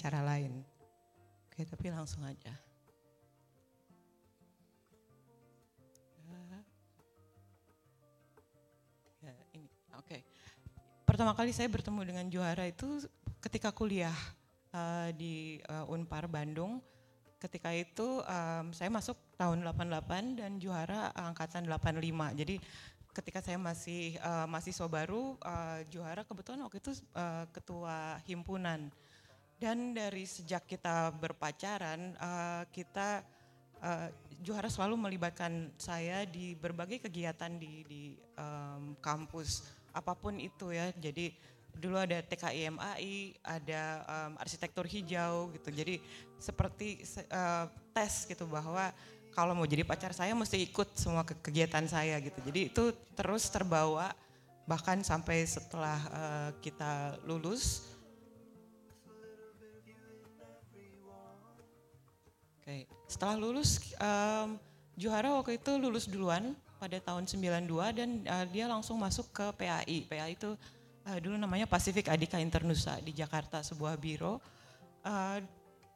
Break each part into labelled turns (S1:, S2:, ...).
S1: cara lain. Oke, tapi langsung aja. Oke. Pertama kali saya bertemu dengan juara itu ketika kuliah uh, di uh, Unpar Bandung. Ketika itu um, saya masuk tahun 88 dan juara angkatan 85. Jadi ketika saya masih uh, mahasiswa baru, uh, juara kebetulan waktu itu uh, ketua himpunan. Dan dari sejak kita berpacaran, uh, kita uh, juara selalu melibatkan saya di berbagai kegiatan di, di um, kampus, apa pun itu ya. Jadi dulu ada TKIMAI, ada um, arsitektur hijau gitu. Jadi seperti uh, tes gitu bahwa kalau mau jadi pacar saya mesti ikut semua kegiatan saya gitu. Jadi itu terus terbawa bahkan sampai setelah uh, kita lulus. Oke, setelah lulus um, Juhara waktu itu lulus duluan pada tahun 92 dan uh, dia langsung masuk ke PAI. PAI itu uh, dulu namanya Pacific Adika Internusa di Jakarta, sebuah biro. Uh,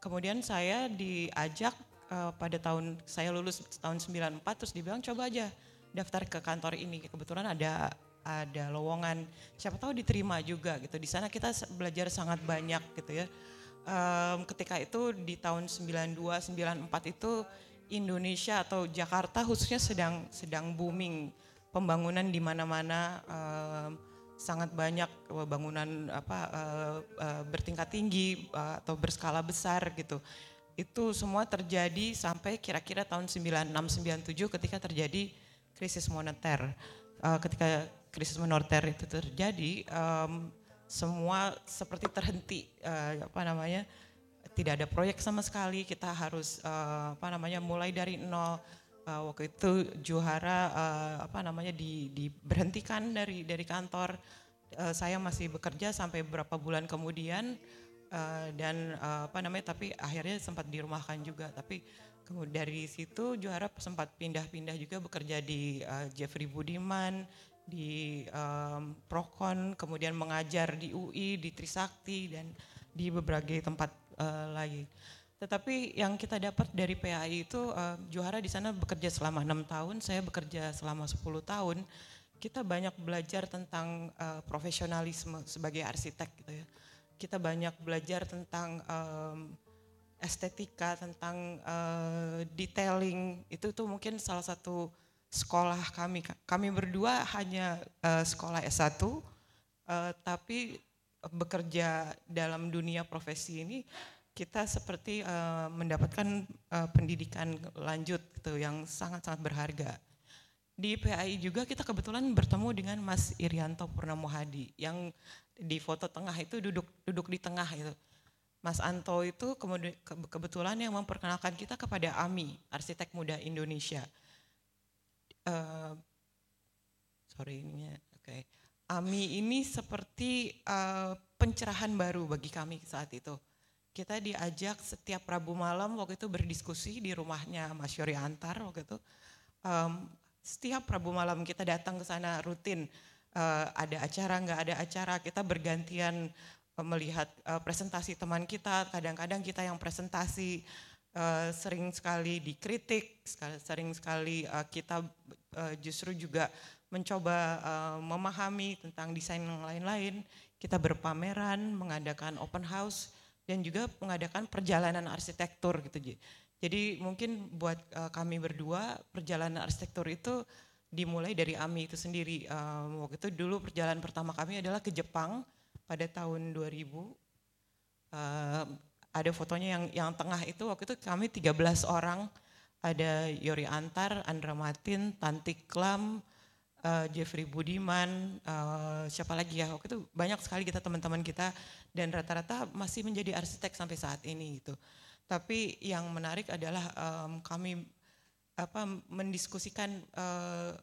S1: kemudian saya diajak uh, pada tahun saya lulus tahun 94 terus dibilang coba aja daftar ke kantor ini. Kebetulan ada ada lowongan, siapa tahu diterima juga gitu. Di sana kita belajar sangat banyak gitu ya. Um, ketika itu di tahun 92 94 itu Indonesia atau Jakarta khususnya sedang sedang booming pembangunan di mana-mana um, sangat banyak bangunan apa uh, uh, bertingkat tinggi uh, atau berskala besar gitu itu semua terjadi sampai kira-kira tahun 96-97 ketika terjadi krisis moneter. Uh, ketika krisis moneter itu terjadi, um, semua seperti terhenti, uh, apa namanya, tidak ada proyek sama sekali. Kita harus uh, apa namanya mulai dari nol. Uh, waktu itu Juhara uh, apa namanya di, diberhentikan dari dari kantor. Uh, saya masih bekerja sampai beberapa bulan kemudian uh, dan uh, apa namanya tapi akhirnya sempat dirumahkan juga tapi kemudian dari situ juara sempat pindah-pindah juga bekerja di uh, Jeffrey Budiman di um, Prokon kemudian mengajar di UI di Trisakti dan di beberapa tempat uh, lagi tetapi yang kita dapat dari PAI itu uh, juara di sana bekerja selama enam tahun saya bekerja selama 10 tahun kita banyak belajar tentang uh, profesionalisme sebagai arsitek gitu ya kita banyak belajar tentang um, estetika, tentang uh, detailing. Itu tuh mungkin salah satu sekolah kami. Kami berdua hanya uh, sekolah S1, uh, tapi bekerja dalam dunia profesi ini kita seperti uh, mendapatkan uh, pendidikan lanjut gitu yang sangat-sangat berharga. Di PAI juga kita kebetulan bertemu dengan Mas Irianto Purnomo Hadi yang di foto tengah itu duduk duduk di tengah itu. Mas Anto itu kebetulan yang memperkenalkan kita kepada AMI, arsitek muda Indonesia. Uh, sorry ini, oke. Okay. AMI ini seperti uh, pencerahan baru bagi kami saat itu. Kita diajak setiap Rabu malam waktu itu berdiskusi di rumahnya Mas Yori Antar waktu itu. Um, setiap Rabu malam kita datang ke sana rutin uh, ada acara nggak ada acara kita bergantian melihat uh, presentasi teman kita kadang-kadang kita yang presentasi uh, sering sekali dikritik sering sekali uh, kita uh, justru juga mencoba uh, memahami tentang desain yang lain-lain kita berpameran mengadakan open house dan juga mengadakan perjalanan arsitektur gitu jadi mungkin buat uh, kami berdua perjalanan arsitektur itu dimulai dari AMI itu sendiri. Um, waktu itu dulu perjalanan pertama kami adalah ke Jepang pada tahun 2000. Uh, ada fotonya yang yang tengah itu waktu itu kami 13 orang. Ada Yori Antar, Andra Matin, Tantik Klam, uh, Jeffrey Budiman, uh, siapa lagi ya waktu itu banyak sekali kita teman-teman kita dan rata-rata masih menjadi arsitek sampai saat ini gitu. Tapi yang menarik adalah um, kami apa mendiskusikan uh,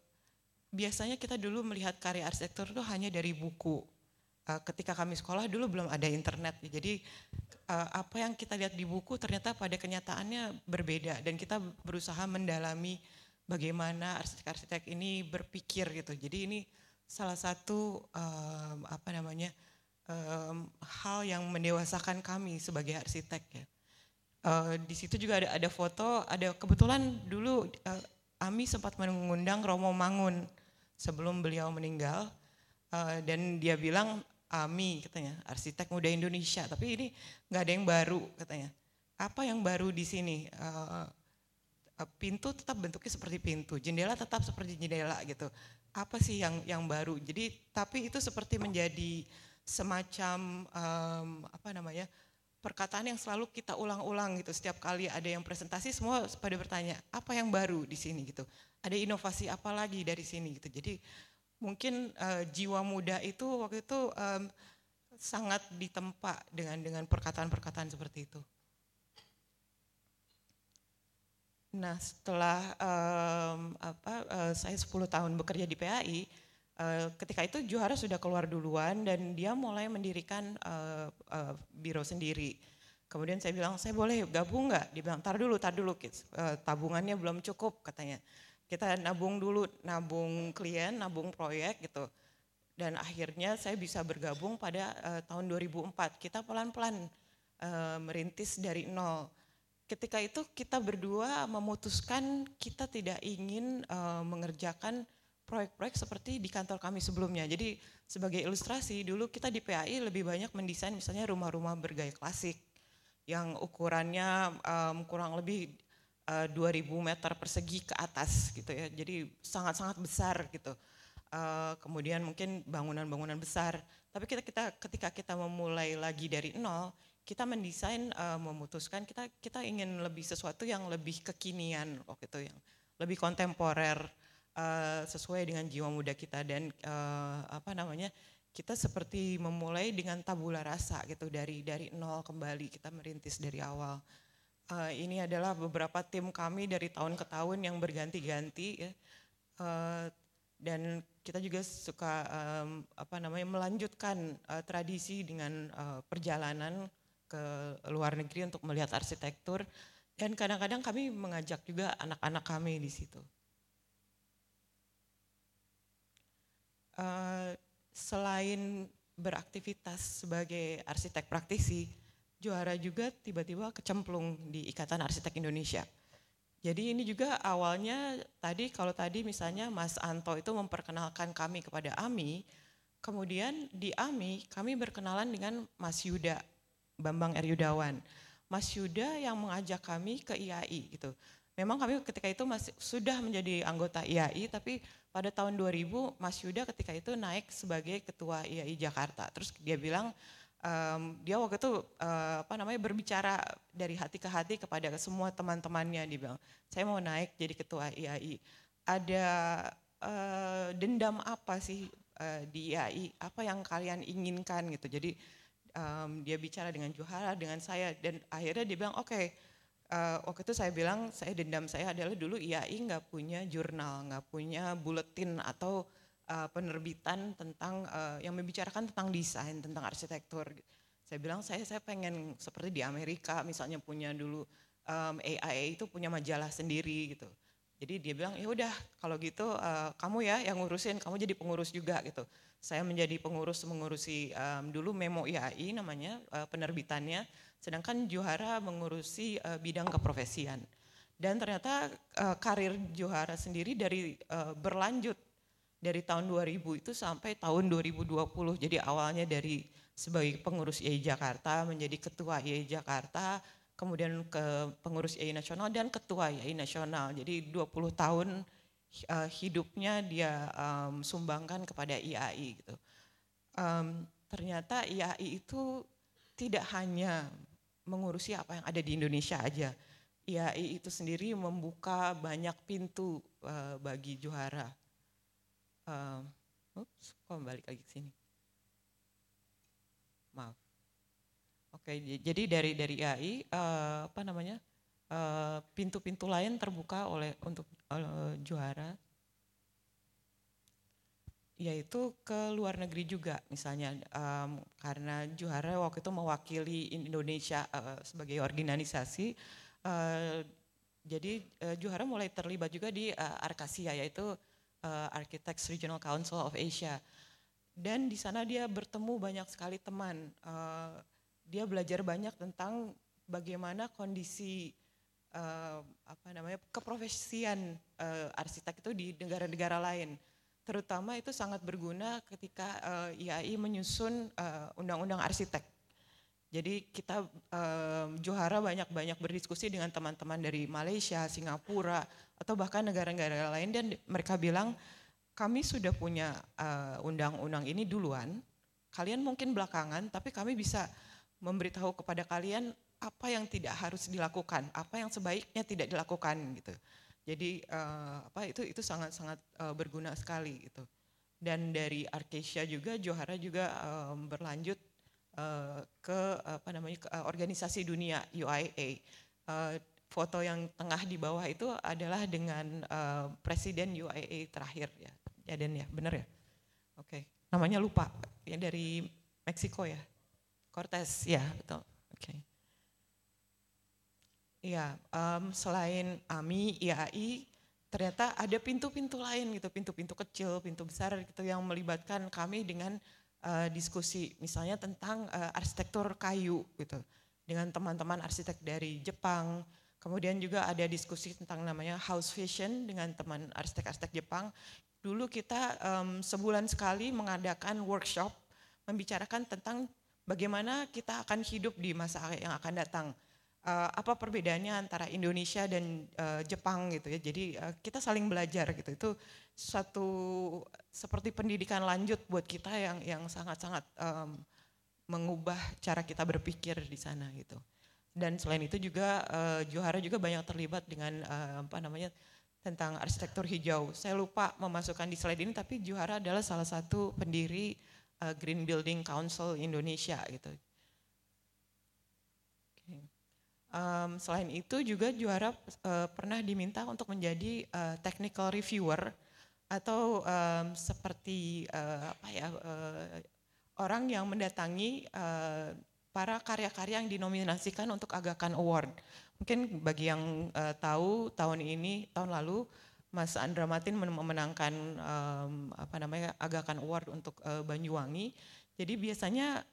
S1: biasanya kita dulu melihat karya arsitektur itu hanya dari buku. Ketika kami sekolah dulu belum ada internet, jadi uh, apa yang kita lihat di buku ternyata pada kenyataannya berbeda dan kita berusaha mendalami bagaimana arsitek-arsitek ini berpikir gitu. Jadi ini salah satu uh, apa namanya um, hal yang mendewasakan kami sebagai arsitek ya. Uh, di situ juga ada ada foto, ada kebetulan dulu uh, Ami sempat mengundang Romo Mangun sebelum beliau meninggal uh, dan dia bilang Ami katanya arsitek muda Indonesia, tapi ini nggak ada yang baru katanya. Apa yang baru di sini? Uh, pintu tetap bentuknya seperti pintu, jendela tetap seperti jendela gitu. Apa sih yang yang baru? Jadi tapi itu seperti menjadi semacam um, apa namanya perkataan yang selalu kita ulang-ulang gitu setiap kali ada yang presentasi semua pada bertanya apa yang baru di sini gitu ada inovasi apa lagi dari sini gitu jadi mungkin uh, jiwa muda itu waktu itu um, sangat ditempa dengan dengan perkataan-perkataan seperti itu nah setelah um, apa uh, saya 10 tahun bekerja di PAI Eh, ketika itu Juara sudah keluar duluan dan dia mulai mendirikan uh, uh, biro sendiri. Kemudian saya bilang, saya boleh gabung nggak? Dia bilang, tar dulu, tar dulu, kids. Uh, tabungannya belum cukup katanya. Kita nabung dulu, nabung klien, nabung proyek gitu. Dan akhirnya saya bisa bergabung pada uh, tahun 2004. Kita pelan-pelan uh, merintis dari nol. Ketika itu kita berdua memutuskan kita tidak ingin uh, mengerjakan proyek-proyek seperti di kantor kami sebelumnya. Jadi sebagai ilustrasi dulu kita di PAI lebih banyak mendesain misalnya rumah-rumah bergaya klasik yang ukurannya um, kurang lebih uh, 2000 meter persegi ke atas gitu ya. Jadi sangat-sangat besar gitu. Uh, kemudian mungkin bangunan-bangunan besar. Tapi kita kita ketika kita memulai lagi dari nol, kita mendesain uh, memutuskan kita kita ingin lebih sesuatu yang lebih kekinian waktu itu yang lebih kontemporer uh, sesuai dengan jiwa muda kita dan uh, apa namanya kita seperti memulai dengan tabula rasa gitu dari dari nol kembali kita merintis dari awal. Uh, ini adalah beberapa tim kami dari tahun ke tahun yang berganti-ganti. Uh, dan kita juga suka um, apa namanya melanjutkan uh, tradisi dengan uh, perjalanan ke luar negeri untuk melihat arsitektur dan kadang-kadang kami mengajak juga anak-anak kami di situ. uh, selain beraktivitas sebagai arsitek praktisi, juara juga tiba-tiba kecemplung di Ikatan Arsitek Indonesia. Jadi ini juga awalnya tadi kalau tadi misalnya Mas Anto itu memperkenalkan kami kepada AMI, kemudian di AMI kami berkenalan dengan Mas Yuda, Bambang R. Yudawan. Mas Yuda yang mengajak kami ke IAI gitu. Memang kami ketika itu masih sudah menjadi anggota IAI tapi pada tahun 2000 Mas Yuda ketika itu naik sebagai ketua IAI Jakarta. Terus dia bilang um, dia waktu itu uh, apa namanya berbicara dari hati ke hati kepada semua teman-temannya dia bilang, "Saya mau naik jadi ketua IAI. Ada uh, dendam apa sih uh, di IAI? Apa yang kalian inginkan gitu." Jadi um, dia bicara dengan Juhara, dengan saya dan akhirnya dia bilang, "Oke, okay, uh, waktu itu saya bilang saya dendam saya adalah dulu IAI nggak punya jurnal, nggak punya buletin atau uh, penerbitan tentang uh, yang membicarakan tentang desain, tentang arsitektur. Saya bilang saya saya pengen seperti di Amerika misalnya punya dulu um, AIA itu punya majalah sendiri gitu. Jadi dia bilang ya udah kalau gitu uh, kamu ya yang ngurusin, kamu jadi pengurus juga gitu. Saya menjadi pengurus mengurusi um, dulu Memo IAI namanya uh, penerbitannya Sedangkan Johara mengurusi uh, bidang keprofesian. Dan ternyata uh, karir Johara sendiri dari uh, berlanjut dari tahun 2000 itu sampai tahun 2020. Jadi awalnya dari sebagai pengurus IAI Jakarta menjadi ketua IAI Jakarta, kemudian ke pengurus IAI Nasional dan ketua IAI Nasional. Jadi 20 tahun uh, hidupnya dia um, sumbangkan kepada IAI gitu. Um, ternyata IAI itu tidak hanya mengurusi apa yang ada di Indonesia aja. IAI itu sendiri membuka banyak pintu uh, bagi juara. Uh, ups, kok balik lagi ke sini? Maaf. Oke, jadi dari dari IAI uh, eh, apa namanya pintu-pintu uh, lain terbuka oleh untuk uh, juara yaitu ke luar negeri juga misalnya um, karena Juara waktu itu mewakili Indonesia uh, sebagai organisasi uh, jadi uh, Juara mulai terlibat juga di uh, Arkasia yaitu uh, Architects Regional Council of Asia dan di sana dia bertemu banyak sekali teman. Uh, dia belajar banyak tentang bagaimana kondisi uh, apa namanya keprofesian uh, arsitek itu di negara-negara lain. Terutama itu sangat berguna ketika uh, IAI menyusun undang-undang uh, arsitek. Jadi kita um, Johara banyak-banyak berdiskusi dengan teman-teman dari Malaysia, Singapura, atau bahkan negara-negara lain dan mereka bilang kami sudah punya undang-undang uh, ini duluan, kalian mungkin belakangan, tapi kami bisa memberitahu kepada kalian apa yang tidak harus dilakukan, apa yang sebaiknya tidak dilakukan gitu. Jadi uh, apa itu itu sangat-sangat uh, berguna sekali gitu. Dan dari Arkesia juga Johara juga um, berlanjut uh, ke apa namanya ke, uh, organisasi dunia UIA. Uh, foto yang tengah di bawah itu adalah dengan uh, presiden UIA terakhir ya. Ya dan ya, benar ya? Oke. Okay. Namanya lupa. Ya dari Meksiko ya. Cortez, ya betul. Oke. Okay. Iya, um, selain AMI, IAI, ternyata ada pintu-pintu lain gitu, pintu-pintu kecil, pintu besar gitu yang melibatkan kami dengan uh, diskusi misalnya tentang uh, arsitektur kayu gitu dengan teman-teman arsitek dari Jepang. Kemudian juga ada diskusi tentang namanya house fashion dengan teman arsitek-arsitek Jepang. Dulu kita um, sebulan sekali mengadakan workshop membicarakan tentang bagaimana kita akan hidup di masa yang akan datang. Uh, apa perbedaannya antara Indonesia dan uh, Jepang gitu ya. Jadi uh, kita saling belajar gitu. Itu satu seperti pendidikan lanjut buat kita yang yang sangat-sangat um, mengubah cara kita berpikir di sana gitu. Dan selain itu juga uh, Johara juga banyak terlibat dengan uh, apa namanya tentang arsitektur hijau. Saya lupa memasukkan di slide ini tapi Johara adalah salah satu pendiri uh, Green Building Council Indonesia gitu. Um, selain itu juga juara uh, pernah diminta untuk menjadi uh, technical reviewer atau um, seperti uh, apa ya uh, orang yang mendatangi uh, para karya-karya yang dinominasikan untuk Agakan Award. Mungkin bagi yang uh, tahu tahun ini tahun lalu Mas Andra Matin memenangkan um, apa namanya Agakan Award untuk uh, Banyuwangi. Jadi biasanya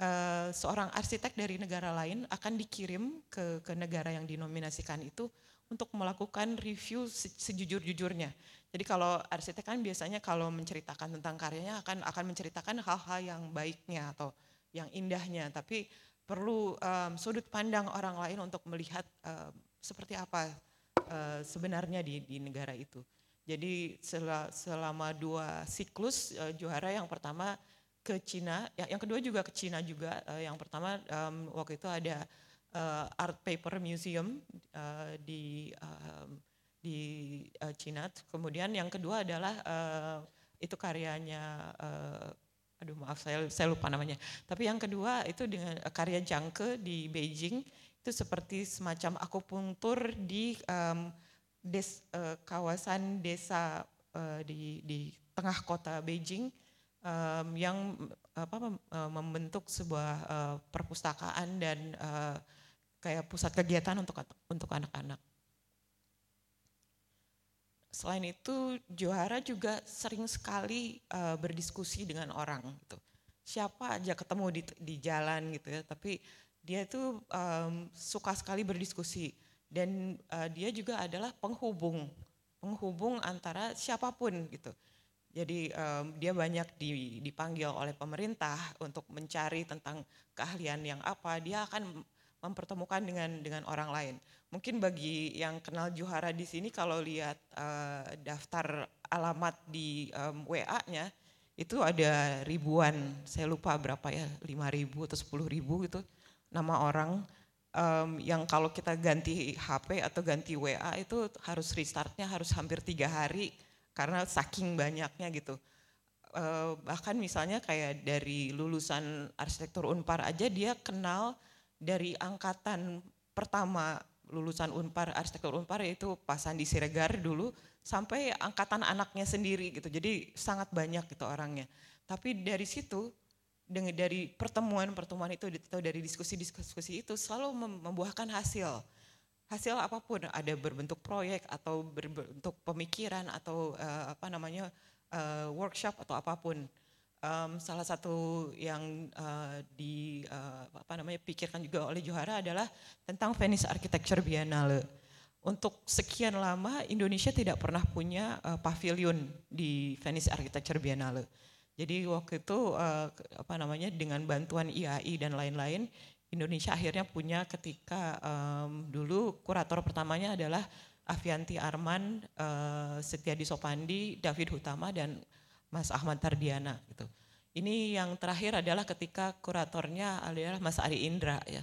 S1: uh, seorang arsitek dari negara lain akan dikirim ke, ke negara yang dinominasikan itu untuk melakukan review sejujur-jujurnya. Jadi kalau arsitek kan biasanya kalau menceritakan tentang karyanya akan akan menceritakan hal-hal yang baiknya atau yang indahnya, tapi perlu um, sudut pandang orang lain untuk melihat um, seperti apa uh, sebenarnya di, di negara itu. Jadi selama dua siklus uh, juara yang pertama ke Cina, ya, yang kedua juga ke Cina juga. Uh, yang pertama um, waktu itu ada uh, Art Paper Museum uh, di uh, di uh, Cina. Kemudian yang kedua adalah uh, itu karyanya uh, aduh maaf saya saya lupa namanya. Tapi yang kedua itu dengan karya Jangke di Beijing itu seperti semacam akupunktur di um, des, uh, kawasan desa uh, di di tengah kota Beijing um, yang apa uh, membentuk sebuah uh, perpustakaan dan uh, kayak pusat kegiatan untuk untuk anak-anak. Selain itu, Johara juga sering sekali uh, berdiskusi dengan orang gitu. Siapa aja ketemu di, di jalan gitu ya, tapi dia itu um, suka sekali berdiskusi dan uh, dia juga adalah penghubung, penghubung antara siapa pun gitu. Jadi um, dia banyak dipanggil oleh pemerintah untuk mencari tentang keahlian yang apa. Dia akan mempertemukan dengan dengan orang lain. Mungkin bagi yang kenal Juhara di sini kalau lihat uh, daftar alamat di um, WA-nya itu ada ribuan. Saya lupa berapa ya, lima ribu atau sepuluh ribu gitu nama orang um, yang kalau kita ganti HP atau ganti WA itu harus restartnya harus hampir tiga hari karena saking banyaknya gitu. Uh, bahkan misalnya kayak dari lulusan arsitektur Unpar aja dia kenal dari angkatan pertama lulusan Unpar arsitektur Unpar yaitu Pak Sandi Siregar dulu sampai angkatan anaknya sendiri gitu. Jadi sangat banyak gitu orangnya. Tapi dari situ dari pertemuan-pertemuan itu atau dari diskusi-diskusi itu selalu membuahkan hasil hasil apa pun ada berbentuk proyek atau berbentuk pemikiran atau uh, apa namanya uh, workshop atau apa pun um, salah satu yang uh, di uh, apa namanya pikirkan juga oleh Johara adalah tentang Venice Architecture Biennale. Untuk sekian lama Indonesia tidak pernah punya uh, pavilion di Venice Architecture Biennale. Jadi waktu itu uh, apa namanya dengan bantuan IAI dan lain-lain Indonesia akhirnya punya ketika um, dulu kurator pertamanya adalah Avianti Arman, uh, Setiadi Sopandi, David Hutama dan Mas Ahmad Tardiana gitu. Ini yang terakhir adalah ketika kuratornya adalah Mas Ari Indra ya.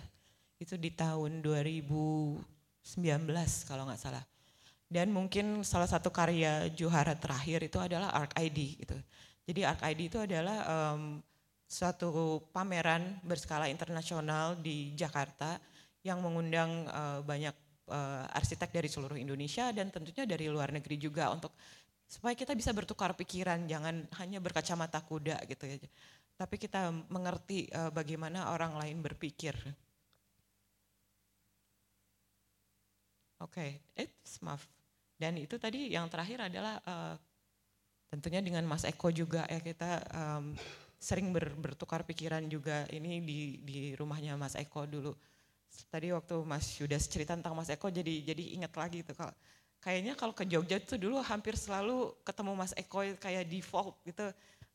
S1: Itu di tahun 2019 kalau nggak salah. Dan mungkin salah satu karya Juhara terakhir itu adalah Arc ID gitu. Jadi Arc ID itu adalah um, suatu pameran berskala internasional di Jakarta yang mengundang uh, banyak uh, arsitek dari seluruh Indonesia dan tentunya dari luar negeri juga untuk supaya kita bisa bertukar pikiran, jangan hanya berkacamata kuda gitu ya. Tapi kita mengerti uh, bagaimana orang lain berpikir. Oke, okay. maaf. Dan itu tadi yang terakhir adalah uh, tentunya dengan Mas Eko juga ya kita um, sering ber, bertukar pikiran juga ini di di rumahnya Mas Eko dulu tadi waktu Mas sudah cerita tentang Mas Eko jadi jadi ingat lagi tuh kalau kayaknya kalau ke Jogja itu dulu hampir selalu ketemu Mas Eko kayak default gitu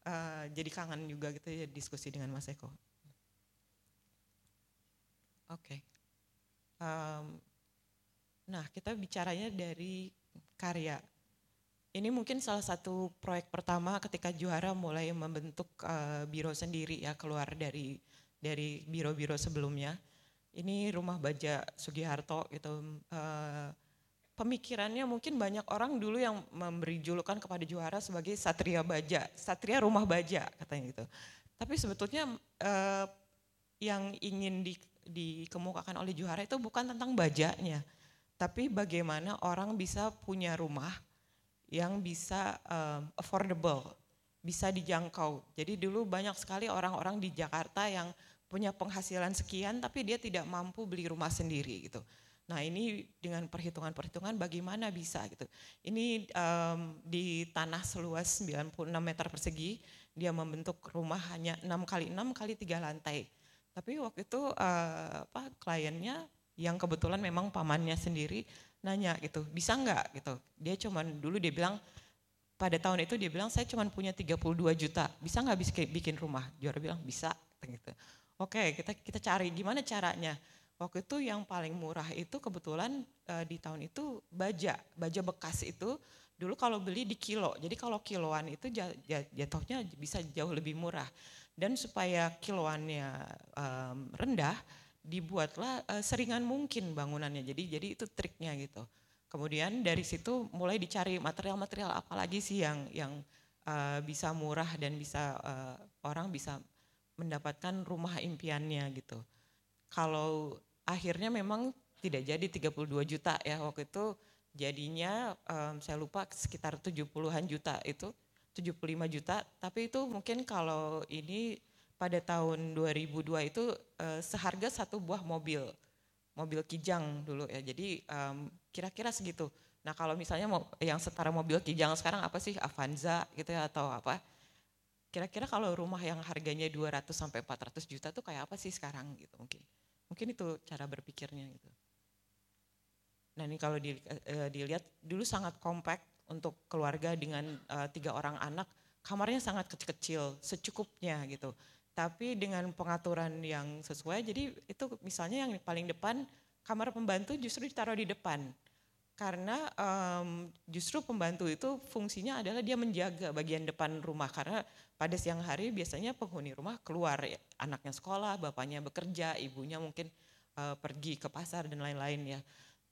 S1: uh, jadi kangen juga gitu ya diskusi dengan Mas Eko. Oke. Okay. Um, nah kita bicaranya dari karya. Ini mungkin salah satu proyek pertama ketika Juara mulai membentuk uh, biro sendiri ya keluar dari dari biro-biro sebelumnya ini rumah baja Sugiharto gitu. Uh, pemikirannya mungkin banyak orang dulu yang memberi julukan kepada Juara sebagai satria baja, satria rumah baja katanya gitu. Tapi sebetulnya uh, yang ingin di, dikemukakan oleh Juara itu bukan tentang bajanya, tapi bagaimana orang bisa punya rumah yang bisa um, affordable, bisa dijangkau. Jadi dulu banyak sekali orang-orang di Jakarta yang punya penghasilan sekian tapi dia tidak mampu beli rumah sendiri gitu. Nah ini dengan perhitungan-perhitungan bagaimana bisa gitu. Ini um, di tanah seluas 96 meter persegi dia membentuk rumah hanya 6 kali 6 kali 3 lantai. Tapi waktu itu uh, apa kliennya yang kebetulan memang pamannya sendiri nanya gitu, bisa nggak gitu. Dia cuman dulu dia bilang pada tahun itu dia bilang saya cuma punya 32 juta, bisa nggak bikin rumah? Juara bilang bisa gitu. Oke, kita kita cari gimana caranya. Waktu itu yang paling murah itu kebetulan uh, di tahun itu baja, baja bekas itu dulu kalau beli di kilo. Jadi kalau kiloan itu jatuhnya bisa jauh lebih murah. Dan supaya kiloannya um, rendah, dibuatlah uh, seringan mungkin bangunannya. Jadi jadi itu triknya gitu. Kemudian dari situ mulai dicari material-material apa lagi sih yang yang uh, bisa murah dan bisa uh, orang bisa mendapatkan rumah impiannya gitu. Kalau akhirnya memang tidak jadi 32 juta ya waktu itu jadinya um, saya lupa sekitar 70-an juta itu 75 juta tapi itu mungkin kalau ini pada tahun 2002 itu uh, seharga satu buah mobil mobil kijang dulu ya jadi kira kira-kira segitu nah kalau misalnya yang setara mobil kijang sekarang apa sih Avanza gitu ya atau apa Kira-kira kalau rumah yang harganya 200 sampai 400 juta tuh kayak apa sih sekarang gitu mungkin. Mungkin itu cara berpikirnya gitu. Nah ini kalau eh, dilihat dulu sangat kompak untuk keluarga dengan uh, tiga orang anak, kamarnya sangat kecil-kecil, secukupnya gitu. Tapi dengan pengaturan yang sesuai, jadi itu misalnya yang paling depan kamar pembantu justru ditaruh di depan. Karena um, justru pembantu itu fungsinya adalah dia menjaga bagian depan rumah. Karena pada siang hari biasanya penghuni rumah keluar ya, anaknya sekolah, bapaknya bekerja, ibunya mungkin uh, pergi ke pasar dan lain-lain ya.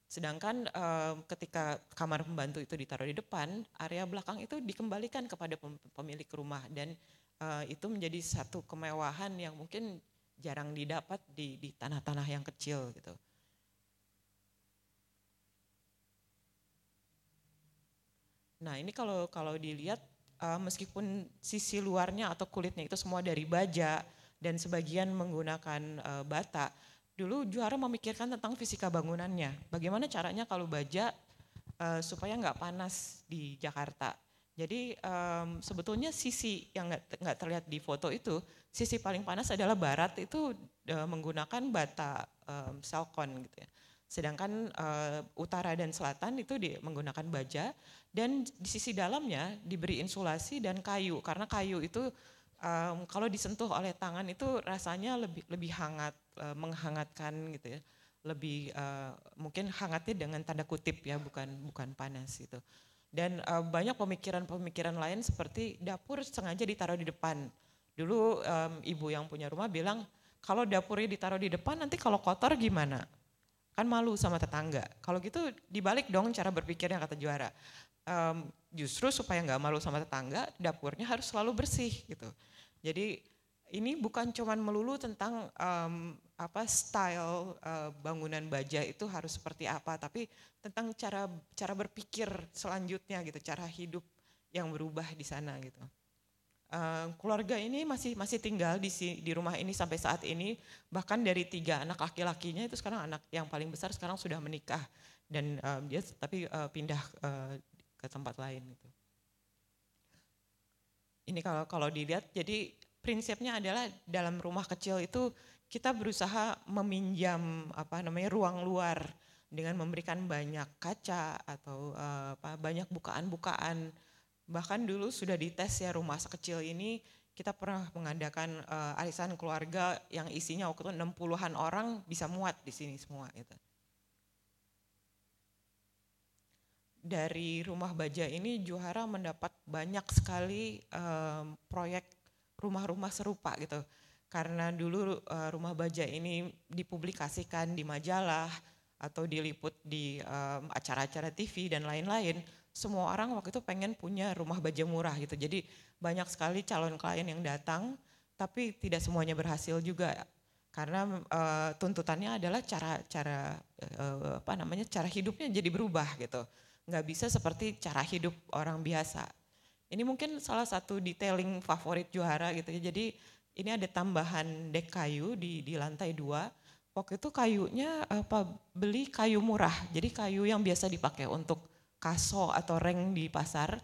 S1: Sedangkan uh, ketika kamar pembantu itu ditaruh di depan, area belakang itu dikembalikan kepada pemilik rumah. Dan uh, itu menjadi satu kemewahan yang mungkin jarang didapat di tanah-tanah yang kecil gitu. Nah ini kalau kalau dilihat uh, meskipun sisi luarnya atau kulitnya itu semua dari baja dan sebagian menggunakan uh, bata, dulu juara memikirkan tentang fisika bangunannya. Bagaimana caranya kalau baja uh, supaya nggak panas di Jakarta. Jadi um, sebetulnya sisi yang nggak terlihat di foto itu, sisi paling panas adalah barat itu uh, menggunakan bata um, selkon gitu ya. Sedangkan uh, utara dan selatan itu di, menggunakan baja dan di sisi dalamnya diberi insulasi dan kayu karena kayu itu um, kalau disentuh oleh tangan itu rasanya lebih lebih hangat, uh, menghangatkan gitu ya. Lebih uh, mungkin hangatnya dengan tanda kutip ya, bukan bukan panas gitu. Dan uh, banyak pemikiran-pemikiran lain seperti dapur sengaja ditaruh di depan. Dulu um, ibu yang punya rumah bilang, kalau dapurnya ditaruh di depan nanti kalau kotor gimana? Kan malu sama tetangga. Kalau gitu dibalik dong cara berpikirnya kata juara. Um, justru supaya nggak malu sama tetangga, dapurnya harus selalu bersih gitu. Jadi ini bukan cuman melulu tentang um, apa style uh, bangunan baja itu harus seperti apa, tapi tentang cara cara berpikir selanjutnya gitu, cara hidup yang berubah di sana gitu. Uh, keluarga ini masih masih tinggal di di rumah ini sampai saat ini, bahkan dari tiga anak laki-lakinya itu sekarang anak yang paling besar sekarang sudah menikah dan uh, dia tapi uh, pindah uh, ke tempat lain gitu. Ini kalau kalau dilihat jadi prinsipnya adalah dalam rumah kecil itu kita berusaha meminjam apa namanya ruang luar dengan memberikan banyak kaca atau uh, apa banyak bukaan-bukaan. Bahkan dulu sudah dites ya rumah sekecil ini kita pernah mengadakan uh, arisan keluarga yang isinya waktu itu 60-an orang bisa muat di sini semua gitu. Dari rumah baja ini Juhara mendapat banyak sekali um, proyek rumah-rumah serupa gitu. Karena dulu uh, rumah baja ini dipublikasikan di majalah atau diliput di um, acara-acara TV dan lain-lain, semua orang waktu itu pengen punya rumah baja murah gitu. Jadi banyak sekali calon klien yang datang, tapi tidak semuanya berhasil juga karena uh, tuntutannya adalah cara-cara uh, apa namanya cara hidupnya jadi berubah gitu, nggak bisa seperti cara hidup orang biasa. Ini mungkin salah satu detailing favorit juara gitu ya. Jadi ini ada tambahan dek kayu di, di lantai dua. Waktu itu kayunya apa beli kayu murah. Jadi kayu yang biasa dipakai untuk kaso atau reng di pasar.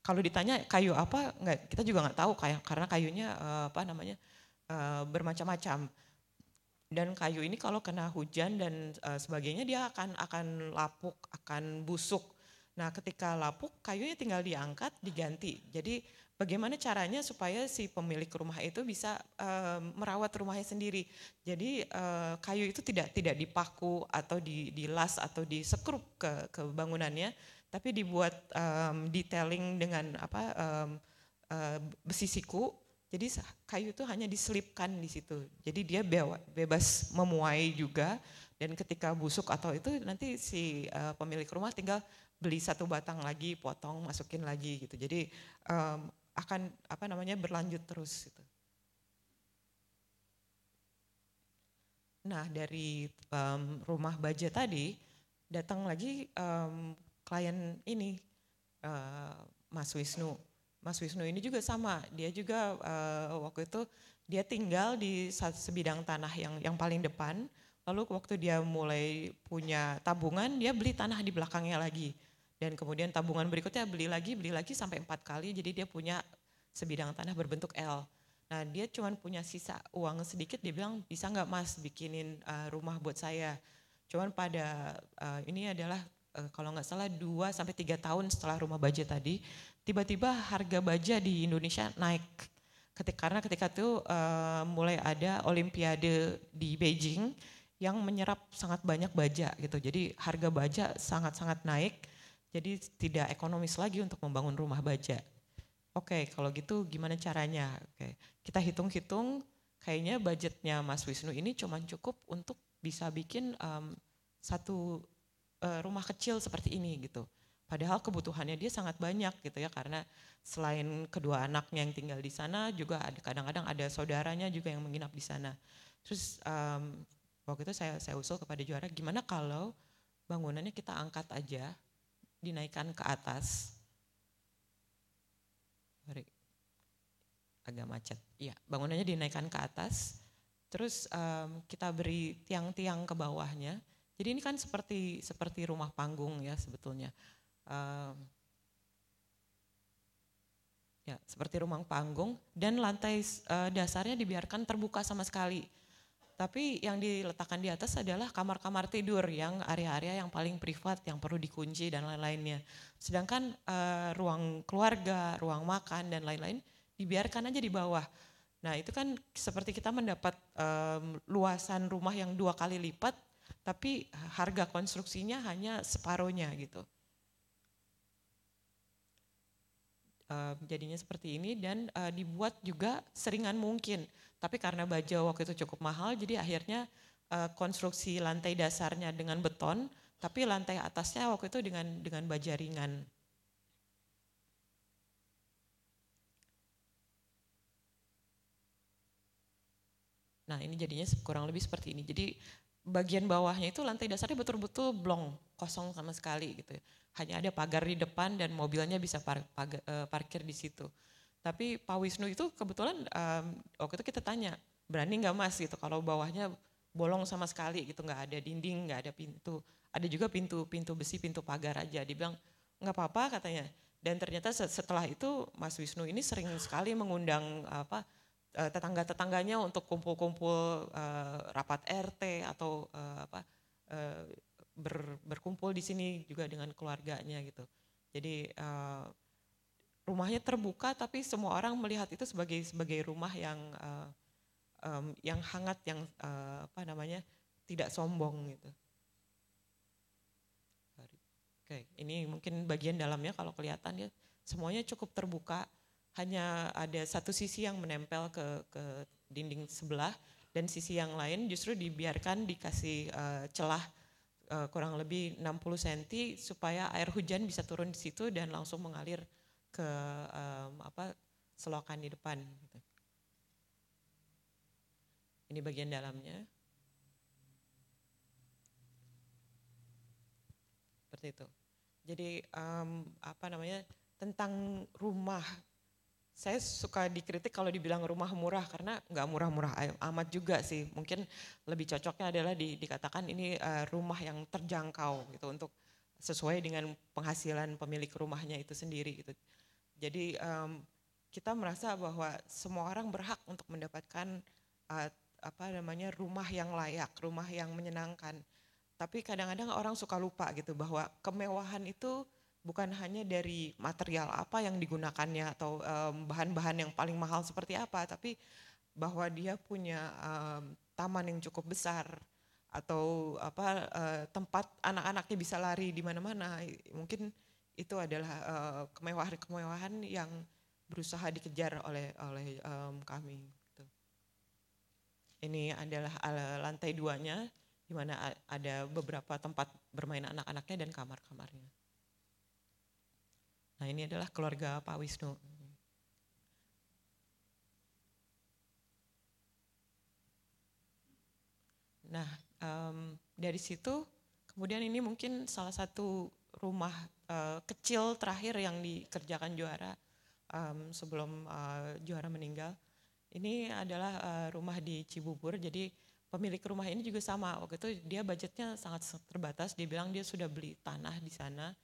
S1: Kalau ditanya kayu apa, nggak kita juga nggak tahu kayak karena kayunya eh, apa namanya eh, bermacam-macam. Dan kayu ini kalau kena hujan dan uh, sebagainya dia akan akan lapuk, akan busuk Nah ketika lapuk kayunya tinggal diangkat diganti. Jadi bagaimana caranya supaya si pemilik rumah itu bisa uh, merawat rumahnya sendiri. Jadi uh, kayu itu tidak tidak dipaku atau di, dilas atau disekrup ke, ke bangunannya, tapi dibuat um, detailing dengan apa um, uh, besi siku. Jadi kayu itu hanya diselipkan di situ. Jadi dia bebas memuai juga dan ketika busuk atau itu nanti si uh, pemilik rumah tinggal beli satu batang lagi, potong, masukin lagi gitu. Jadi um, akan apa namanya berlanjut terus gitu. Nah dari um, rumah baja tadi datang lagi um, klien ini uh, Mas Wisnu. Mas Wisnu ini juga sama, dia juga uh, waktu itu dia tinggal di sebidang tanah yang yang paling depan. Lalu waktu dia mulai punya tabungan, dia beli tanah di belakangnya lagi dan kemudian tabungan berikutnya beli lagi, beli lagi sampai empat kali. Jadi dia punya sebidang tanah berbentuk L. Nah dia cuma punya sisa uang sedikit, dia bilang bisa nggak mas bikinin uh, rumah buat saya. Cuman pada uh, ini adalah uh, kalau nggak salah 2 sampai tiga tahun setelah rumah baja tadi, tiba-tiba harga baja di Indonesia naik. Ketika, karena ketika itu uh, mulai ada olimpiade di Beijing yang menyerap sangat banyak baja gitu. Jadi harga baja sangat-sangat naik jadi tidak ekonomis lagi untuk membangun rumah baja. Oke, kalau gitu gimana caranya? Oke, kita hitung-hitung kayaknya budgetnya Mas Wisnu ini cuma cukup untuk bisa bikin um, satu uh, rumah kecil seperti ini gitu. Padahal kebutuhannya dia sangat banyak gitu ya karena selain kedua anaknya yang tinggal di sana juga ada kadang-kadang ada saudaranya juga yang menginap di sana. Terus um, waktu itu saya saya usul kepada juara gimana kalau bangunannya kita angkat aja dinaikkan ke atas. Agak macet. Iya, bangunannya dinaikkan ke atas. Terus um, kita beri tiang-tiang ke bawahnya. Jadi ini kan seperti seperti rumah panggung ya sebetulnya. Um, ya seperti rumah panggung dan lantai uh, dasarnya dibiarkan terbuka sama sekali. Tapi yang diletakkan di atas adalah kamar-kamar tidur yang area-area yang paling privat yang perlu dikunci dan lain-lainnya. Sedangkan uh, ruang keluarga, ruang makan dan lain-lain dibiarkan aja di bawah. Nah itu kan seperti kita mendapat um, luasan rumah yang dua kali lipat, tapi harga konstruksinya hanya separohnya gitu. Uh, jadinya seperti ini dan uh, dibuat juga seringan mungkin. Tapi karena baja waktu itu cukup mahal, jadi akhirnya uh, konstruksi lantai dasarnya dengan beton, tapi lantai atasnya waktu itu dengan dengan baja ringan. Nah ini jadinya kurang lebih seperti ini. Jadi bagian bawahnya itu lantai dasarnya betul-betul blong, kosong sama sekali gitu. Hanya ada pagar di depan dan mobilnya bisa par, uh, parkir di situ. Tapi Pak Wisnu itu kebetulan um, waktu itu kita tanya, berani nggak mas gitu kalau bawahnya bolong sama sekali gitu, nggak ada dinding, nggak ada pintu. Ada juga pintu-pintu besi, pintu pagar aja. Dibilang nggak apa-apa katanya. Dan ternyata setelah itu Mas Wisnu ini sering sekali mengundang apa uh, tetangga-tetangganya untuk kumpul-kumpul uh, rapat RT atau uh, apa uh, ber, berkumpul di sini juga dengan keluarganya gitu. Jadi uh, rumahnya terbuka tapi semua orang melihat itu sebagai sebagai rumah yang uh, um, yang hangat yang uh, apa namanya tidak sombong gitu. Oke, ini mungkin bagian dalamnya kalau kelihatan ya semuanya cukup terbuka hanya ada satu sisi yang menempel ke, ke dinding sebelah dan sisi yang lain justru dibiarkan dikasih uh, celah uh, kurang lebih 60 cm supaya air hujan bisa turun di situ dan langsung mengalir ke um, apa selokan di depan. Gitu. Ini bagian dalamnya. Seperti itu. Jadi um, apa namanya tentang rumah saya suka dikritik kalau dibilang rumah murah karena nggak murah-murah amat juga sih. Mungkin lebih cocoknya adalah di, dikatakan ini uh, rumah yang terjangkau gitu untuk sesuai dengan penghasilan pemilik rumahnya itu sendiri gitu. Jadi um, kita merasa bahwa semua orang berhak untuk mendapatkan uh, apa namanya rumah yang layak, rumah yang menyenangkan. Tapi kadang-kadang orang suka lupa gitu bahwa kemewahan itu bukan hanya dari material apa yang digunakannya atau bahan-bahan um, yang paling mahal seperti apa, tapi bahwa dia punya um, taman yang cukup besar atau apa uh, tempat anak-anaknya bisa lari di mana-mana. Mungkin itu adalah uh, kemewahan-kemewahan yang berusaha dikejar oleh oleh um, kami. Gitu. Ini adalah uh, lantai duanya, di mana ada beberapa tempat bermain anak-anaknya dan kamar-kamarnya. Nah ini adalah keluarga Pak Wisnu. Nah um, dari situ kemudian ini mungkin salah satu rumah uh, kecil terakhir yang dikerjakan juara um, sebelum uh, juara meninggal. Ini adalah uh, rumah di Cibubur, jadi pemilik rumah ini juga sama. Waktu itu dia budgetnya sangat terbatas, dia bilang dia sudah beli tanah di sana,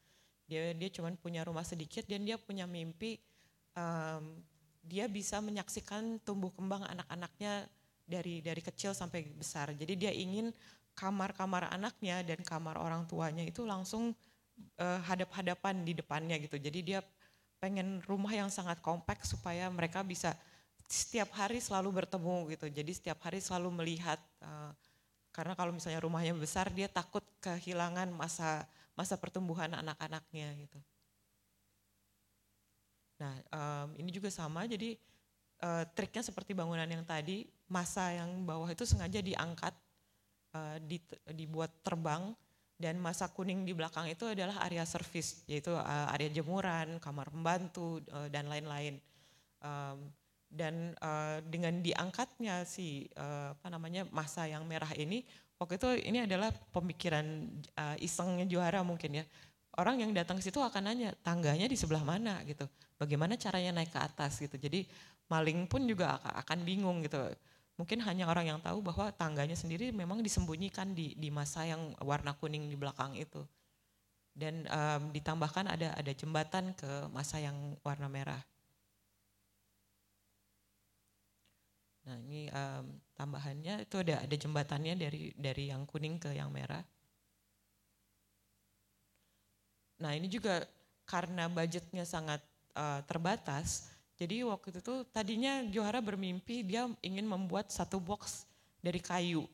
S1: dia dia cuma punya rumah sedikit dan dia punya mimpi um, dia bisa menyaksikan tumbuh kembang anak-anaknya dari dari kecil sampai besar. Jadi dia ingin kamar-kamar anaknya dan kamar orang tuanya itu langsung uh, hadap-hadapan di depannya gitu. Jadi dia pengen rumah yang sangat kompak supaya mereka bisa setiap hari selalu bertemu gitu. Jadi setiap hari selalu melihat uh, karena kalau misalnya rumahnya besar dia takut kehilangan masa masa pertumbuhan anak-anaknya gitu. Nah um, ini juga sama jadi uh, triknya seperti bangunan yang tadi masa yang bawah itu sengaja diangkat uh, di, dibuat terbang dan masa kuning di belakang itu adalah area servis yaitu uh, area jemuran, kamar pembantu uh, dan lain-lain. Um, dan uh, dengan diangkatnya si uh, apa namanya masa yang merah ini waktu itu ini adalah pemikiran uh, isengnya juara mungkin ya. Orang yang datang ke situ akan nanya tangganya di sebelah mana gitu. Bagaimana caranya naik ke atas gitu. Jadi maling pun juga akan bingung gitu mungkin hanya orang yang tahu bahwa tangganya sendiri memang disembunyikan di di masa yang warna kuning di belakang itu dan um, ditambahkan ada ada jembatan ke masa yang warna merah. Nah ini um, tambahannya itu ada ada jembatannya dari dari yang kuning ke yang merah. Nah ini juga karena budgetnya sangat uh, terbatas, jadi waktu itu tuh tadinya Johara bermimpi dia ingin membuat satu box dari kayu.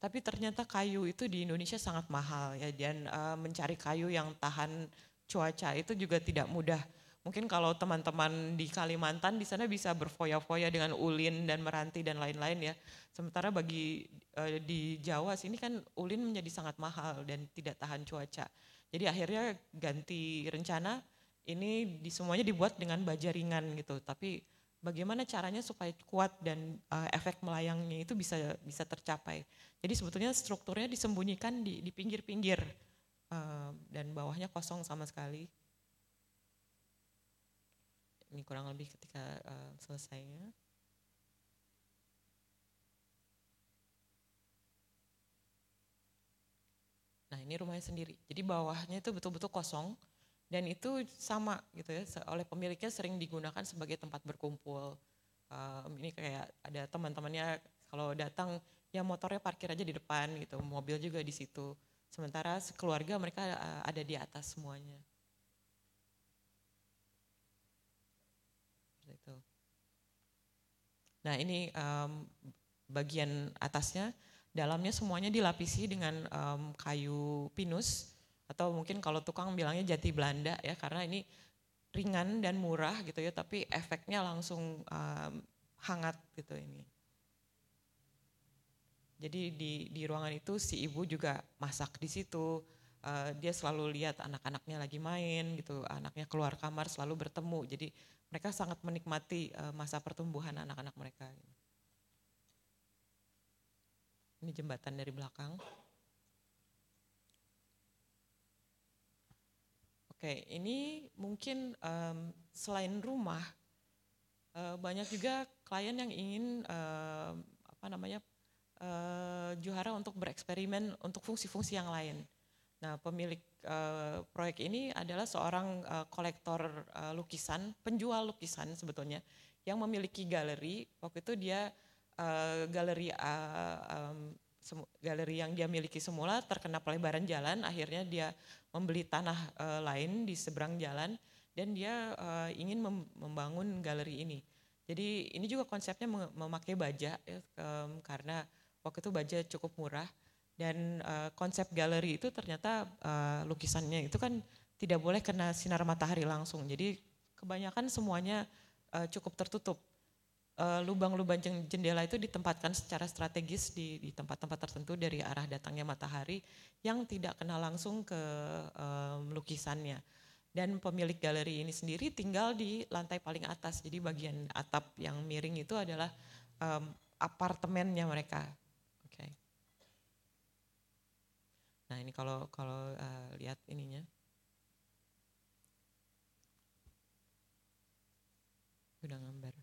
S1: Tapi ternyata kayu itu di Indonesia sangat mahal ya dan uh, mencari kayu yang tahan cuaca itu juga tidak mudah. Mungkin kalau teman-teman di Kalimantan di sana bisa berfoya-foya dengan ulin dan meranti dan lain-lain ya. Sementara bagi uh, di Jawa sini kan ulin menjadi sangat mahal dan tidak tahan cuaca. Jadi akhirnya ganti rencana ini di semuanya dibuat dengan baja ringan gitu. Tapi bagaimana caranya supaya kuat dan uh, efek melayangnya itu bisa bisa tercapai. Jadi sebetulnya strukturnya disembunyikan di di pinggir-pinggir uh, dan bawahnya kosong sama sekali ini kurang lebih ketika uh, selesainya. Nah ini rumahnya sendiri. Jadi bawahnya itu betul-betul kosong dan itu sama gitu ya oleh pemiliknya sering digunakan sebagai tempat berkumpul. Um, ini kayak ada teman-temannya kalau datang ya motornya parkir aja di depan gitu, mobil juga di situ. Sementara keluarga mereka uh, ada di atas semuanya. itu. Nah ini um, bagian atasnya, dalamnya semuanya dilapisi dengan um, kayu pinus atau mungkin kalau tukang bilangnya jati Belanda ya karena ini ringan dan murah gitu ya tapi efeknya langsung um, hangat gitu ini. Jadi di di ruangan itu si ibu juga masak di situ. Uh, dia selalu lihat anak-anaknya lagi main gitu, anaknya keluar kamar selalu bertemu. Jadi mereka sangat menikmati uh, masa pertumbuhan anak-anak mereka. Ini jembatan dari belakang. Oke, ini mungkin um, selain rumah, uh, banyak juga klien yang ingin uh, apa namanya uh, juara untuk bereksperimen untuk fungsi-fungsi yang lain. Nah, pemilik uh, proyek ini adalah seorang uh, kolektor uh, lukisan, penjual lukisan sebetulnya, yang memiliki galeri. Waktu itu dia uh, galeri uh, um, galeri yang dia miliki semula terkena pelebaran jalan, akhirnya dia membeli tanah uh, lain di seberang jalan dan dia uh, ingin mem membangun galeri ini. Jadi ini juga konsepnya memakai baja ya, um, karena waktu itu baja cukup murah dan uh, konsep galeri itu ternyata uh, lukisannya itu kan tidak boleh kena sinar matahari langsung. Jadi kebanyakan semuanya uh, cukup tertutup. Lubang-lubang uh, jendela itu ditempatkan secara strategis di tempat-tempat tertentu dari arah datangnya matahari yang tidak kena langsung ke um, lukisannya. Dan pemilik galeri ini sendiri tinggal di lantai paling atas. Jadi bagian atap yang miring itu adalah um, apartemennya mereka Nah ini kalau kalau uh, lihat ininya. Udah gambar.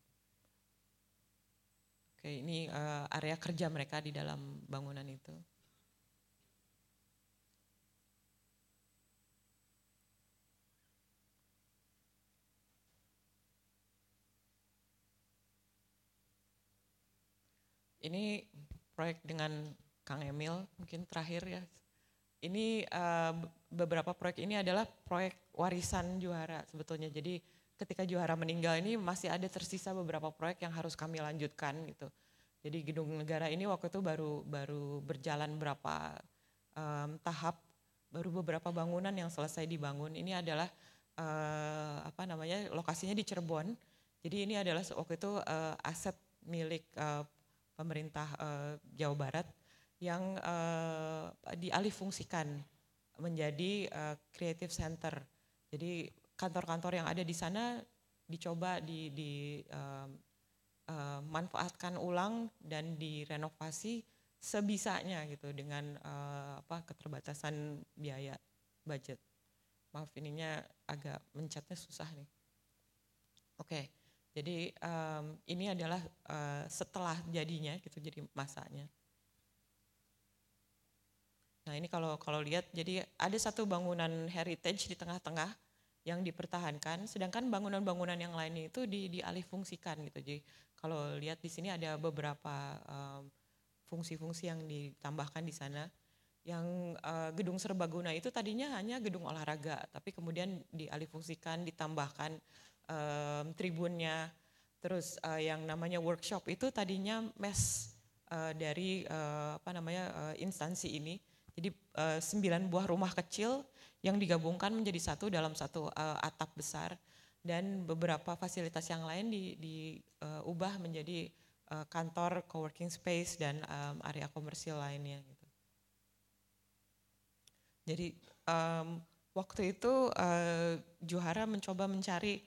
S1: Oke ini uh, area kerja mereka di dalam bangunan itu. Ini proyek dengan Kang Emil mungkin terakhir ya ini uh, beberapa proyek ini adalah proyek warisan juara sebetulnya. Jadi ketika juara meninggal ini masih ada tersisa beberapa proyek yang harus kami lanjutkan gitu. Jadi gedung negara ini waktu itu baru baru berjalan berapa um, tahap, baru beberapa bangunan yang selesai dibangun. Ini adalah uh, apa namanya lokasinya di Cirebon. Jadi ini adalah waktu itu uh, aset milik uh, pemerintah uh, Jawa Barat yang uh, dialihfungsikan menjadi uh, creative center. Jadi kantor-kantor yang ada di sana dicoba di, di uh, uh, manfaatkan ulang dan direnovasi sebisanya gitu dengan uh, apa keterbatasan biaya budget. Maaf ininya agak mencetnya susah nih. Oke, okay. jadi um, ini adalah uh, setelah jadinya gitu jadi masanya. Nah ini kalau kalau lihat jadi ada satu bangunan heritage di tengah-tengah yang dipertahankan, sedangkan bangunan-bangunan yang lainnya itu di, dialihfungsikan gitu. Jadi kalau lihat di sini ada beberapa fungsi-fungsi yang ditambahkan di sana. Yang uh, gedung serbaguna itu tadinya hanya gedung olahraga, tapi kemudian dialihfungsikan, ditambahkan um, tribunnya. Terus uh, yang namanya workshop itu tadinya mes uh, dari uh, apa namanya uh, instansi ini. Jadi sembilan buah rumah kecil yang digabungkan menjadi satu dalam satu uh, atap besar dan beberapa fasilitas yang lain diubah di, uh, menjadi uh, kantor coworking space dan um, area komersil lainnya gitu. Jadi um, waktu itu uh, Juhara mencoba mencari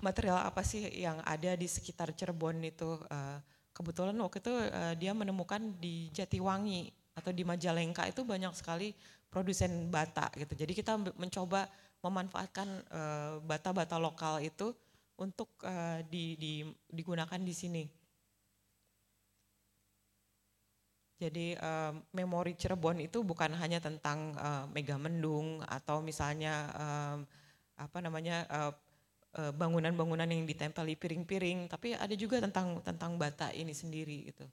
S1: material apa sih yang ada di sekitar Cirebon itu. Uh, kebetulan waktu itu uh, dia menemukan di Jatiwangi atau di Majalengka itu banyak sekali produsen bata gitu. Jadi kita mencoba memanfaatkan eh, bata-bata uh, lokal itu untuk uh, di, di, digunakan di sini. Jadi uh, memori Cirebon itu bukan hanya tentang uh, mega mendung atau misalnya uh, apa namanya bangunan-bangunan uh, yang ditempeli piring-piring, tapi ada juga tentang tentang bata ini sendiri gitu.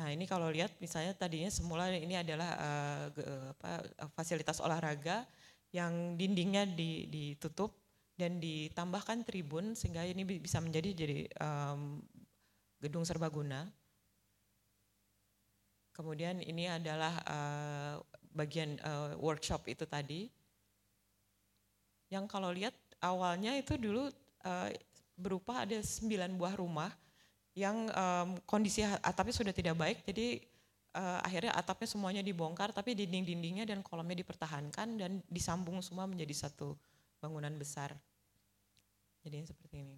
S1: Nah ini kalau lihat misalnya tadinya semula ini adalah uh, apa, fasilitas olahraga yang dindingnya ditutup dan ditambahkan tribun sehingga ini bisa menjadi jadi um, gedung serbaguna. Kemudian ini adalah uh, bagian uh, workshop itu tadi. Yang kalau lihat awalnya itu dulu uh, berupa ada sembilan buah rumah yang um, kondisi atapnya sudah tidak baik, jadi uh, akhirnya atapnya semuanya dibongkar, tapi dinding-dindingnya dan kolomnya dipertahankan dan disambung semua menjadi satu bangunan besar. Jadi seperti ini.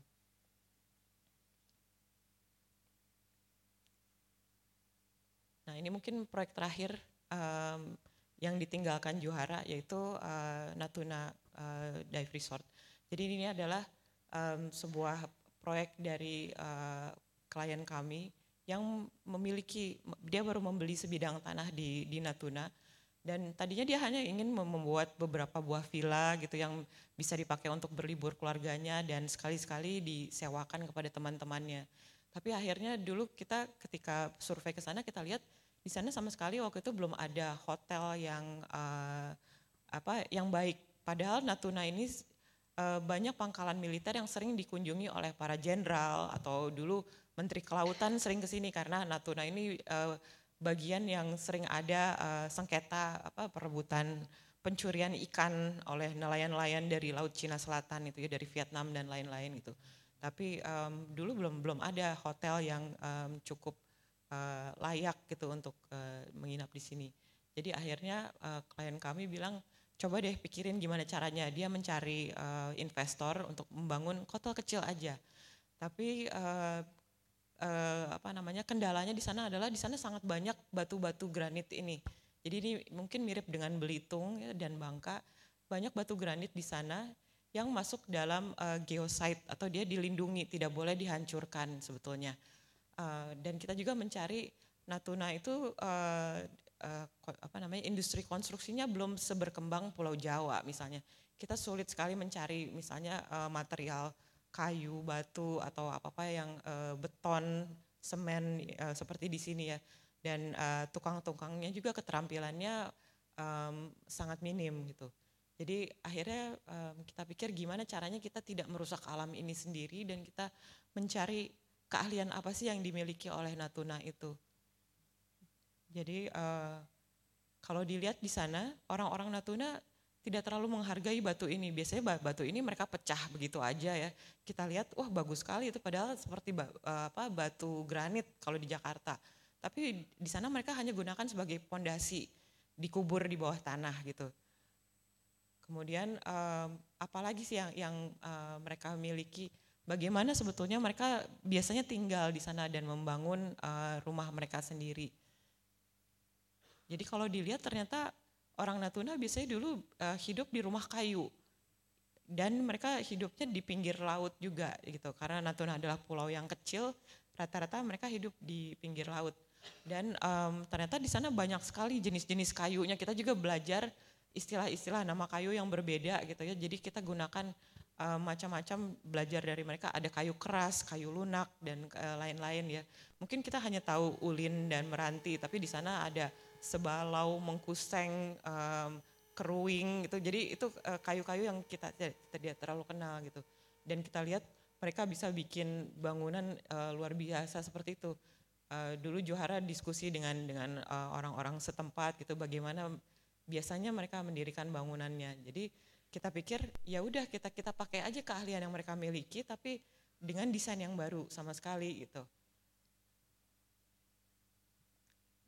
S1: Nah ini mungkin proyek terakhir um, yang ditinggalkan Juhara yaitu uh, Natuna uh, Dive Resort. Jadi ini adalah um, sebuah proyek dari uh, klien kami yang memiliki dia baru membeli sebidang tanah di di Natuna dan tadinya dia hanya ingin membuat beberapa buah villa gitu yang bisa dipakai untuk berlibur keluarganya dan sekali-sekali disewakan kepada teman-temannya. Tapi akhirnya dulu kita ketika survei ke sana kita lihat di sana sama sekali waktu itu belum ada hotel yang uh, apa yang baik. Padahal Natuna ini uh, banyak pangkalan militer yang sering dikunjungi oleh para jenderal atau dulu Menteri Kelautan sering ke sini karena Natuna ini uh, bagian yang sering ada uh, sengketa apa perebutan pencurian ikan oleh nelayan-nelayan dari Laut Cina Selatan itu ya dari Vietnam dan lain-lain itu. Tapi um, dulu belum belum ada hotel yang um, cukup uh, layak gitu untuk uh, menginap di sini. Jadi akhirnya uh, klien kami bilang coba deh pikirin gimana caranya dia mencari uh, investor untuk membangun hotel kecil aja. Tapi uh, eh, apa namanya kendalanya di sana adalah di sana sangat banyak batu-batu granit ini. Jadi ini mungkin mirip dengan Belitung ya, dan Bangka, banyak batu granit di sana yang masuk dalam uh, geosite atau dia dilindungi, tidak boleh dihancurkan sebetulnya. Uh, dan kita juga mencari Natuna itu uh, uh, apa namanya industri konstruksinya belum seberkembang Pulau Jawa misalnya. Kita sulit sekali mencari misalnya uh, material kayu, batu atau apa-apa yang uh, beton, semen uh, seperti di sini ya. Dan uh, tukang-tukangnya juga keterampilannya um, sangat minim gitu. Jadi akhirnya um, kita pikir gimana caranya kita tidak merusak alam ini sendiri dan kita mencari keahlian apa sih yang dimiliki oleh Natuna itu. Jadi uh, kalau dilihat di sana orang-orang Natuna tidak terlalu menghargai batu ini. Biasanya batu ini mereka pecah begitu aja ya. Kita lihat, wah bagus sekali itu padahal seperti apa batu granit kalau di Jakarta. Tapi di sana mereka hanya gunakan sebagai pondasi, dikubur di bawah tanah gitu. Kemudian um, apalagi sih yang yang uh, mereka miliki? Bagaimana sebetulnya mereka biasanya tinggal di sana dan membangun rumah mereka sendiri. Jadi kalau dilihat ternyata orang Natuna biasanya dulu uh, hidup di rumah kayu dan mereka hidupnya di pinggir laut juga gitu karena Natuna adalah pulau yang kecil rata-rata mereka hidup di pinggir laut dan um, ternyata di sana banyak sekali jenis-jenis kayunya kita juga belajar istilah-istilah nama kayu yang berbeda gitu ya. Jadi kita gunakan uh, macam-macam belajar dari mereka. Ada kayu keras, kayu lunak dan uh, lain-lain ya. Mungkin kita hanya tahu ulin dan meranti, tapi di sana ada sebalau, mengkuseng, um, keruing gitu. Jadi itu kayu-kayu uh, yang kita tidak terlalu kenal gitu. Dan kita lihat mereka bisa bikin bangunan uh, luar biasa seperti itu. Uh, dulu Johara diskusi dengan dengan orang-orang setempat gitu bagaimana biasanya mereka mendirikan bangunannya. Jadi kita pikir ya udah kita kita pakai aja keahlian yang mereka miliki tapi dengan desain yang baru sama sekali gitu.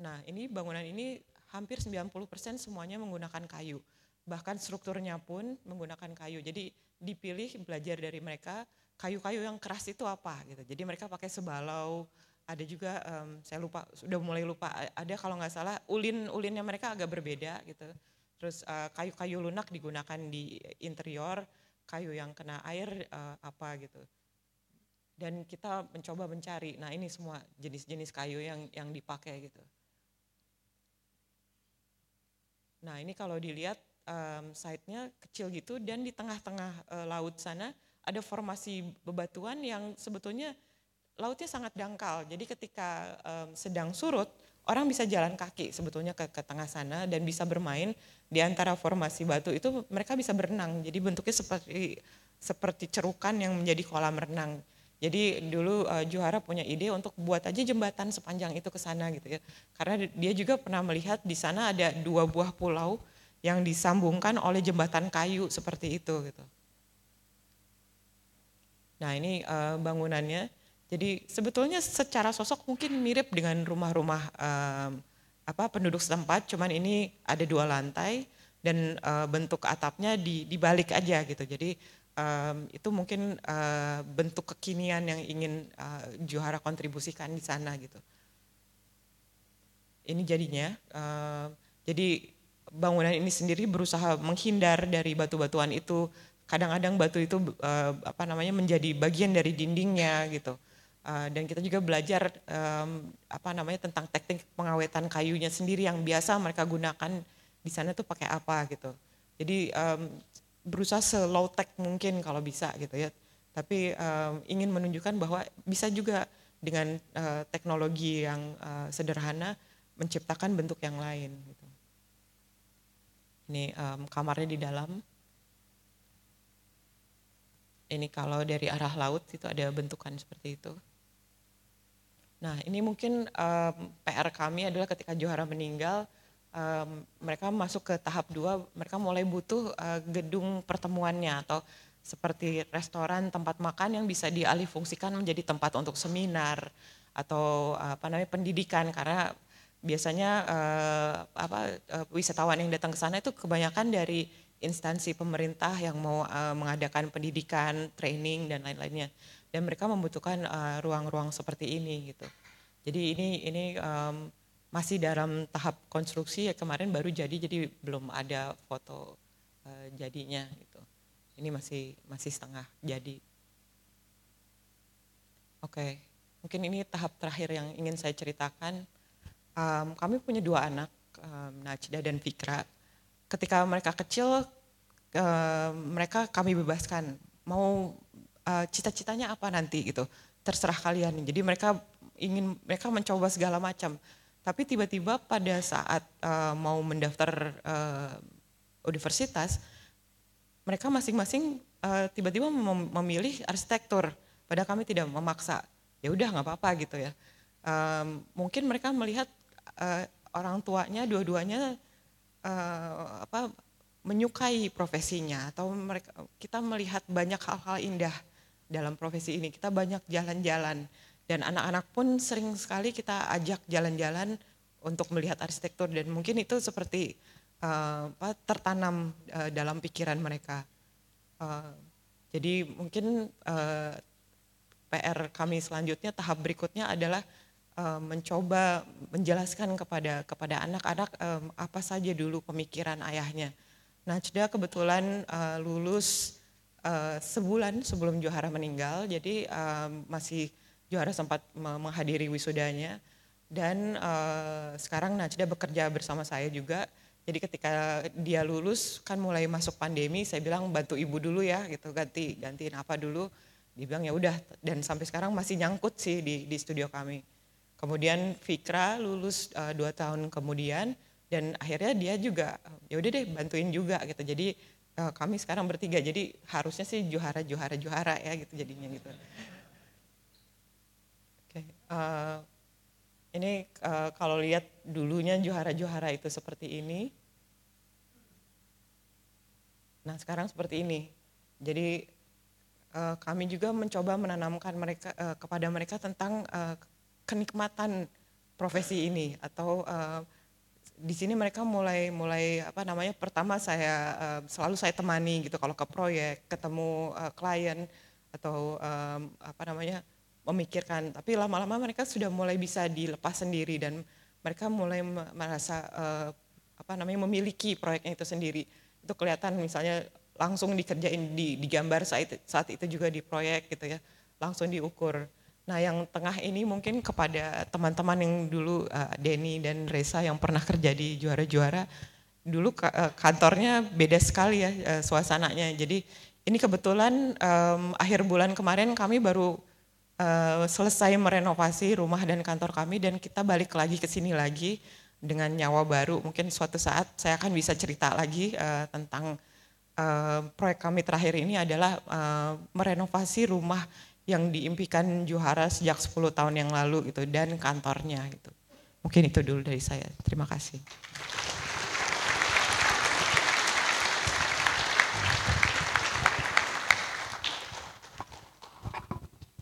S1: Nah, ini bangunan ini hampir 90% semuanya menggunakan kayu. Bahkan strukturnya pun menggunakan kayu. Jadi dipilih belajar dari mereka kayu-kayu yang keras itu apa gitu. Jadi mereka pakai sebalau, ada juga um, saya lupa sudah mulai lupa ada kalau nggak salah ulin ulinnya mereka agak berbeda gitu. Terus kayu kayu-kayu lunak digunakan di interior, kayu yang kena air uh, apa gitu. Dan kita mencoba mencari, nah ini semua jenis-jenis kayu yang yang dipakai gitu. Nah ini kalau dilihat um, site-nya kecil gitu dan di tengah-tengah uh, laut sana ada formasi bebatuan yang sebetulnya lautnya sangat dangkal. Jadi ketika um, sedang surut, orang bisa jalan kaki sebetulnya ke, ke tengah sana dan bisa bermain di antara formasi batu itu mereka bisa berenang. Jadi bentuknya seperti seperti cerukan yang menjadi kolam renang. Jadi dulu uh, Juhara punya ide untuk buat aja jembatan sepanjang itu ke sana gitu ya. Karena dia juga pernah melihat di sana ada dua buah pulau yang disambungkan oleh jembatan kayu seperti itu gitu. Nah ini uh, bangunannya, jadi sebetulnya secara sosok mungkin mirip dengan rumah-rumah uh, apa penduduk setempat, cuman ini ada dua lantai dan uh, bentuk atapnya di, dibalik aja gitu. Jadi um, itu mungkin uh, bentuk kekinian yang ingin uh, Juhara kontribusikan di sana gitu. Ini jadinya, uh, jadi bangunan ini sendiri berusaha menghindar dari batu-batuan itu kadang-kadang batu itu uh, apa namanya menjadi bagian dari dindingnya gitu. Uh, dan kita juga belajar um, apa namanya tentang teknik pengawetan kayunya sendiri yang biasa mereka gunakan di sana tuh pakai apa gitu. Jadi um, berusaha slow tech mungkin kalau bisa gitu ya. Tapi um, ingin menunjukkan bahwa bisa juga dengan uh, teknologi yang uh, sederhana menciptakan bentuk yang lain. Gitu. Ini um, kamarnya di dalam ini kalau dari arah laut itu ada bentukan seperti itu. Nah ini mungkin um, PR kami adalah ketika Johara meninggal, um, mereka masuk ke tahap dua, mereka mulai butuh uh, gedung pertemuannya atau seperti restoran, tempat makan yang bisa dialih fungsikan menjadi tempat untuk seminar atau apa namanya pendidikan karena biasanya uh, apa uh, wisatawan yang datang ke sana itu kebanyakan dari instansi pemerintah yang mau uh, mengadakan pendidikan, training dan lain-lainnya. Dan mereka membutuhkan ruang-ruang uh, seperti ini gitu. Jadi ini ini um, masih dalam tahap konstruksi ya kemarin baru jadi jadi belum ada foto uh, jadinya gitu. Ini masih masih setengah jadi. Oke, okay. mungkin ini tahap terakhir yang ingin saya ceritakan. Um, kami punya dua anak, um, Najda dan Fikra ketika mereka kecil mereka kami bebaskan mau uh, cita-citanya apa nanti gitu terserah kalian jadi mereka ingin mereka mencoba segala macam tapi tiba-tiba pada saat uh, mau mendaftar uh, universitas mereka masing-masing uh, tiba-tiba mem memilih arsitektur. Padahal kami tidak memaksa. Ya udah nggak apa-apa gitu ya. Um, mungkin mereka melihat uh, orang tuanya dua-duanya uh, apa menyukai profesinya. Atau mereka kita melihat banyak hal-hal indah dalam profesi ini. Kita banyak jalan-jalan dan anak-anak pun sering sekali kita ajak jalan-jalan untuk melihat arsitektur dan mungkin itu seperti uh, tertanam uh, dalam pikiran mereka. Uh, jadi mungkin uh, PR kami selanjutnya tahap berikutnya adalah uh, mencoba menjelaskan kepada kepada anak-anak um, apa saja dulu pemikiran ayahnya. Najda kebetulan uh, lulus uh, sebulan sebelum Johara meninggal, jadi um, masih Johara sempat menghadiri wisudanya dan uh, sekarang Najda bekerja bersama saya juga Jadi ketika dia lulus kan mulai masuk pandemi, saya bilang bantu ibu dulu ya gitu ganti gantiin apa dulu. Dia bilang ya udah dan sampai sekarang masih nyangkut sih di di studio kami. Kemudian Fikra lulus uh, dua tahun kemudian dan akhirnya dia juga ya udah deh bantuin juga gitu. Jadi uh, kami sekarang bertiga jadi harusnya sih juara juara juara ya gitu jadinya gitu. Uh, ini uh, kalau lihat dulunya juara-juara itu seperti ini. Nah sekarang seperti ini. Jadi uh, kami juga mencoba menanamkan mereka uh, kepada mereka tentang uh, kenikmatan profesi ini atau uh, di sini mereka mulai mulai apa namanya pertama saya uh, selalu saya temani gitu kalau ke proyek ketemu uh, klien atau um, apa namanya memikirkan, tapi lama-lama mereka sudah mulai bisa dilepas sendiri dan mereka mulai merasa uh, apa namanya memiliki proyeknya itu sendiri. Itu kelihatan misalnya langsung dikerjain di, digambar saat saat itu juga di proyek gitu ya, langsung diukur. Nah yang tengah ini mungkin kepada teman-teman yang dulu uh, Denny dan Reza yang pernah kerja di juara-juara, dulu uh, kantornya beda sekali ya uh, suasananya. Jadi ini kebetulan um, akhir bulan kemarin kami baru uh, selesai merenovasi rumah dan kantor kami dan kita balik lagi ke sini lagi dengan nyawa baru. Mungkin suatu saat saya akan bisa cerita lagi uh, tentang uh, proyek kami terakhir ini adalah uh, merenovasi rumah yang diimpikan Juhara sejak 10 tahun yang lalu gitu dan kantornya gitu. Mungkin itu dulu dari saya. Terima kasih.